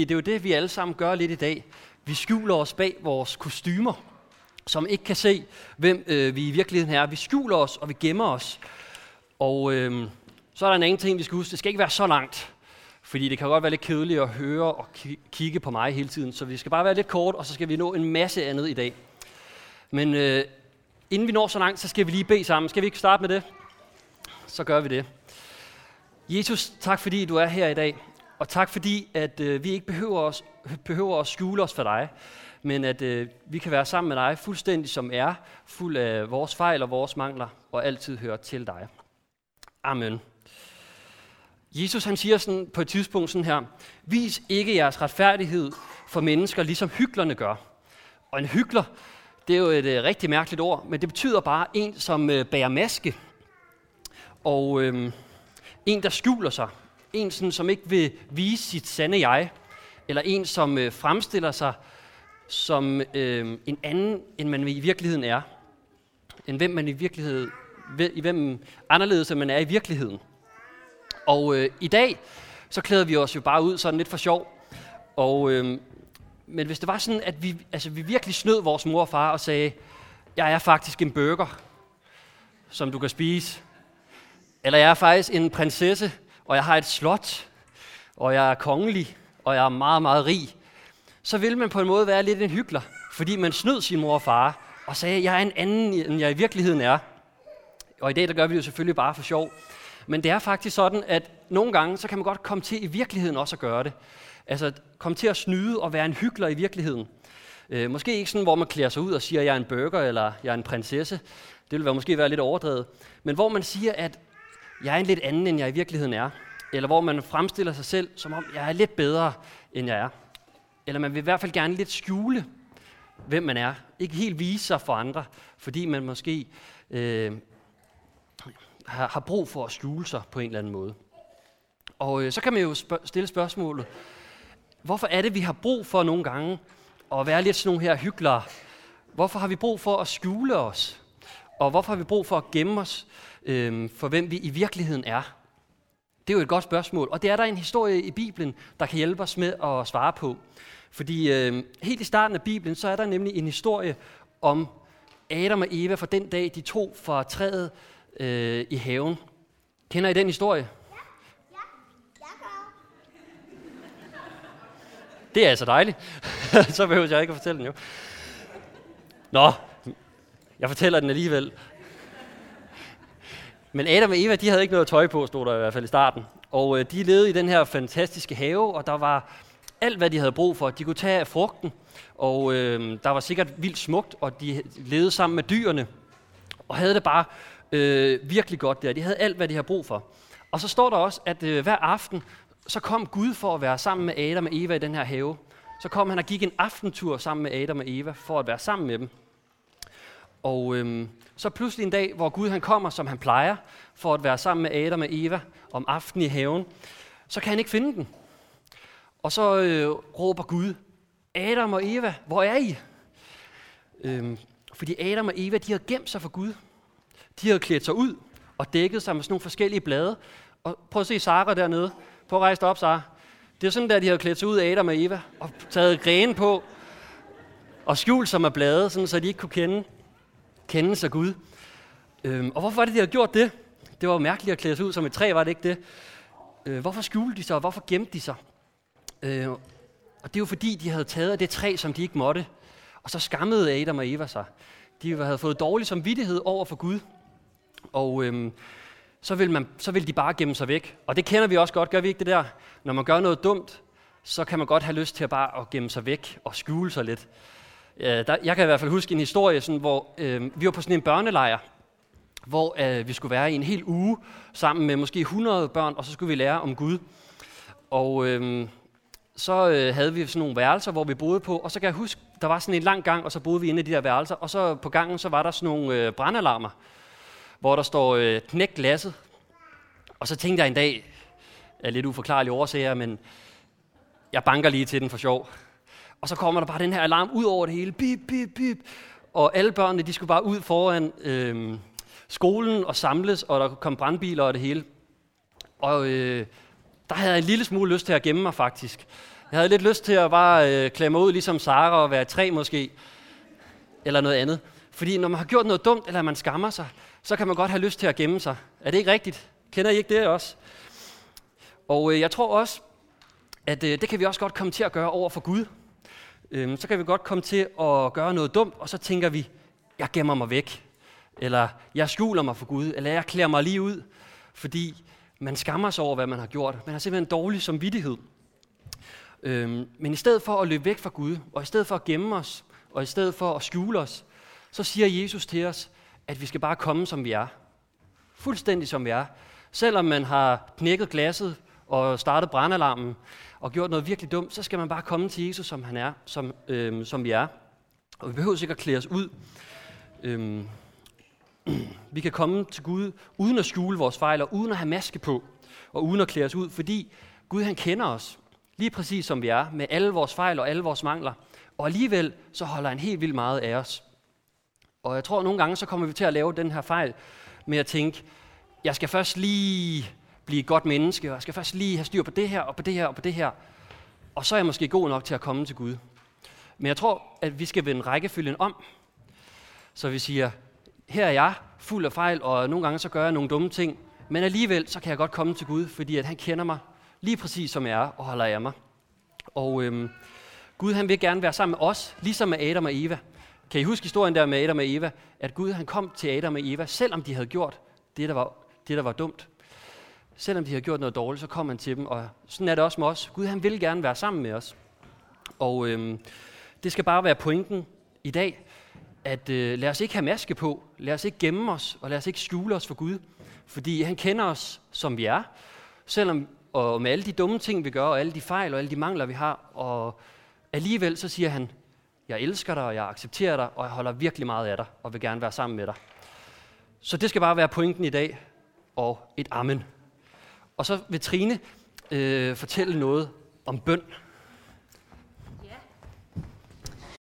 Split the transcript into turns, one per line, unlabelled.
Det er jo det, vi alle sammen gør lidt i dag. Vi skjuler os bag vores kostymer, som ikke kan se, hvem øh, vi i virkeligheden er. Vi skjuler os, og vi gemmer os. Og øh, så er der en anden ting, vi skal huske. Det skal ikke være så langt. Fordi det kan godt være lidt kedeligt at høre og kigge på mig hele tiden. Så vi skal bare være lidt kort, og så skal vi nå en masse andet i dag. Men øh, inden vi når så langt, så skal vi lige bede sammen. Skal vi ikke starte med det? Så gør vi det. Jesus, tak fordi du er her i dag. Og tak fordi, at øh, vi ikke behøver, os, behøver at skjule os for dig, men at øh, vi kan være sammen med dig fuldstændig som er, fuld af vores fejl og vores mangler, og altid høre til dig. Amen. Jesus han siger sådan på et tidspunkt sådan her, vis ikke jeres retfærdighed for mennesker, ligesom hyklerne gør. Og en hykler, det er jo et øh, rigtig mærkeligt ord, men det betyder bare en, som øh, bærer maske. Og øh, en, der skjuler sig. En, sådan, som ikke vil vise sit sande jeg. Eller en, som øh, fremstiller sig som øh, en anden, end man i virkeligheden er. End hvem man i virkeligheden, i hvem anderledes, end man er i virkeligheden. Og øh, i dag, så klæder vi os jo bare ud sådan lidt for sjov. Og, øh, men hvis det var sådan, at vi, altså, vi virkelig snød vores mor og far og sagde, jeg er faktisk en burger, som du kan spise. Eller jeg er faktisk en prinsesse, og jeg har et slot, og jeg er kongelig, og jeg er meget, meget rig. Så vil man på en måde være lidt en hyggelig, fordi man snød sin mor og far og sagde, jeg er en anden, end jeg i virkeligheden er. Og i dag, der gør vi det jo selvfølgelig bare for sjov. Men det er faktisk sådan, at nogle gange, så kan man godt komme til i virkeligheden også at gøre det. Altså komme til at snyde og være en hyggelig i virkeligheden. Øh, måske ikke sådan, hvor man klæder sig ud og siger, jeg er en burger eller jeg er en prinsesse. Det vil være, måske være lidt overdrevet. Men hvor man siger, at jeg er en lidt anden, end jeg i virkeligheden er. Eller hvor man fremstiller sig selv, som om jeg er lidt bedre, end jeg er. Eller man vil i hvert fald gerne lidt skjule, hvem man er. Ikke helt vise sig for andre, fordi man måske øh, har, har brug for at skjule sig på en eller anden måde. Og øh, så kan man jo spørg- stille spørgsmålet, hvorfor er det, vi har brug for nogle gange at være lidt sådan nogle her hyggelere? Hvorfor har vi brug for at skjule os? Og hvorfor har vi brug for at gemme os øh, for, hvem vi i virkeligheden er? Det er jo et godt spørgsmål, og det er der en historie i Bibelen, der kan hjælpe os med at svare på. Fordi øh, helt i starten af Bibelen, så er der nemlig en historie om Adam og Eva fra den dag, de tog fra træet øh, i haven. Kender I den historie? Ja. Ja. Jeg gør. Det er altså dejligt. Så behøver jeg ikke at fortælle den jo. Nå, jeg fortæller den alligevel. Men Adam og Eva, de havde ikke noget tøj på, stod der i hvert fald i starten. Og øh, de levede i den her fantastiske have, og der var alt, hvad de havde brug for. De kunne tage af frugten, og øh, der var sikkert vildt smukt, og de levede sammen med dyrene, og havde det bare øh, virkelig godt der. De havde alt, hvad de havde brug for. Og så står der også, at øh, hver aften, så kom Gud for at være sammen med Adam og Eva i den her have. Så kom han og gik en aftentur sammen med Adam og Eva for at være sammen med dem. Og øhm, så pludselig en dag, hvor Gud han kommer, som han plejer, for at være sammen med Adam og Eva om aftenen i haven, så kan han ikke finde den. Og så øh, råber Gud, Adam og Eva, hvor er I? Øhm, fordi Adam og Eva, de har gemt sig for Gud. De havde klædt sig ud og dækket sig med sådan nogle forskellige blade. Og prøv at se Sara dernede. Prøv at rejse dig op, Sara. Det er sådan der, de havde klædt sig ud af Adam og Eva, og taget grene på, og skjult sig med blade, sådan, så de ikke kunne kende, kende sig Gud. Øhm, og hvorfor var det, de havde gjort det? Det var mærkeligt at klæde sig ud som et træ, var det ikke det? Øh, hvorfor skjulte de sig, og hvorfor gemte de sig? Øh, og det er jo fordi, de havde taget af det træ, som de ikke måtte. Og så skammede Adam og Eva sig. De havde fået dårlig samvittighed over for Gud. Og øhm, så, vil man, så vil de bare gemme sig væk. Og det kender vi også godt, gør vi ikke det der? Når man gør noget dumt, så kan man godt have lyst til at bare at gemme sig væk og skjule sig lidt. Øh, der, jeg kan i hvert fald huske en historie, sådan, hvor øh, vi var på sådan en børnelejr, hvor øh, vi skulle være i en hel uge sammen med måske 100 børn, og så skulle vi lære om Gud. Og øh, så øh, havde vi sådan nogle værelser, hvor vi boede på, og så kan jeg huske, der var sådan en lang gang, og så boede vi inde i de der værelser, og så på gangen, så var der sådan nogle øh, brandalarmer hvor der står øh, knæk glasset. Og så tænkte jeg en dag, af lidt uforklarlige årsager, men jeg banker lige til den for sjov. Og så kommer der bare den her alarm ud over det hele. Bip, bip, bip. Og alle børnene, de skulle bare ud foran øh, skolen og samles, og der kom brandbiler og det hele. Og øh, der havde jeg en lille smule lyst til at gemme mig faktisk. Jeg havde lidt lyst til at bare øh, klemme ud ligesom Sara og være tre måske. Eller noget andet. Fordi når man har gjort noget dumt, eller man skammer sig, så kan man godt have lyst til at gemme sig. Er det ikke rigtigt? Kender I ikke det også? Og øh, jeg tror også, at øh, det kan vi også godt komme til at gøre over for Gud øhm, så kan vi godt komme til at gøre noget dumt, og så tænker vi, jeg gemmer mig væk. Eller jeg skjuler mig for Gud. Eller jeg klæder mig lige ud. Fordi man skammer sig over, hvad man har gjort. Man har simpelthen en dårlig samvittighed. Øhm, men i stedet for at løbe væk fra Gud, og i stedet for at gemme os, og i stedet for at skjule os, så siger Jesus til os, at vi skal bare komme, som vi er. Fuldstændig som vi er. Selvom man har knækket glasset og startet brandalarmen og gjort noget virkelig dumt, så skal man bare komme til Jesus, som han er, som, øhm, som vi er. Og vi behøver sikkert klæde os ud. Øhm, vi kan komme til Gud uden at skjule vores fejl, og uden at have maske på, og uden at klæde os ud, fordi Gud han kender os, lige præcis som vi er, med alle vores fejl og alle vores mangler. Og alligevel så holder han helt vildt meget af os. Og jeg tror, at nogle gange så kommer vi til at lave den her fejl med at tænke, jeg skal først lige blive et godt menneske, og jeg skal først lige have styr på det her, og på det her, og på det her. Og så er jeg måske god nok til at komme til Gud. Men jeg tror, at vi skal vende rækkefølgen om. Så vi siger, her er jeg fuld af fejl, og nogle gange så gør jeg nogle dumme ting, men alligevel så kan jeg godt komme til Gud, fordi at han kender mig lige præcis som jeg er og holder af mig. Og øhm, Gud han vil gerne være sammen med os, ligesom med Adam og Eva. Kan I huske historien der med Adam og Eva? At Gud han kom til Adam og Eva, selvom de havde gjort det, der var, det, der var dumt. Selvom de har gjort noget dårligt, så kommer han til dem, og sådan er det også med os. Gud han vil gerne være sammen med os. Og øhm, det skal bare være pointen i dag, at øh, lad os ikke have maske på, lad os ikke gemme os, og lad os ikke skjule os for Gud. Fordi han kender os, som vi er, selvom og med alle de dumme ting, vi gør, og alle de fejl og alle de mangler, vi har. Og alligevel så siger han, jeg elsker dig, og jeg accepterer dig, og jeg holder virkelig meget af dig, og vil gerne være sammen med dig. Så det skal bare være pointen i dag, og et amen. Og så vil Trine øh, fortælle noget om bøn.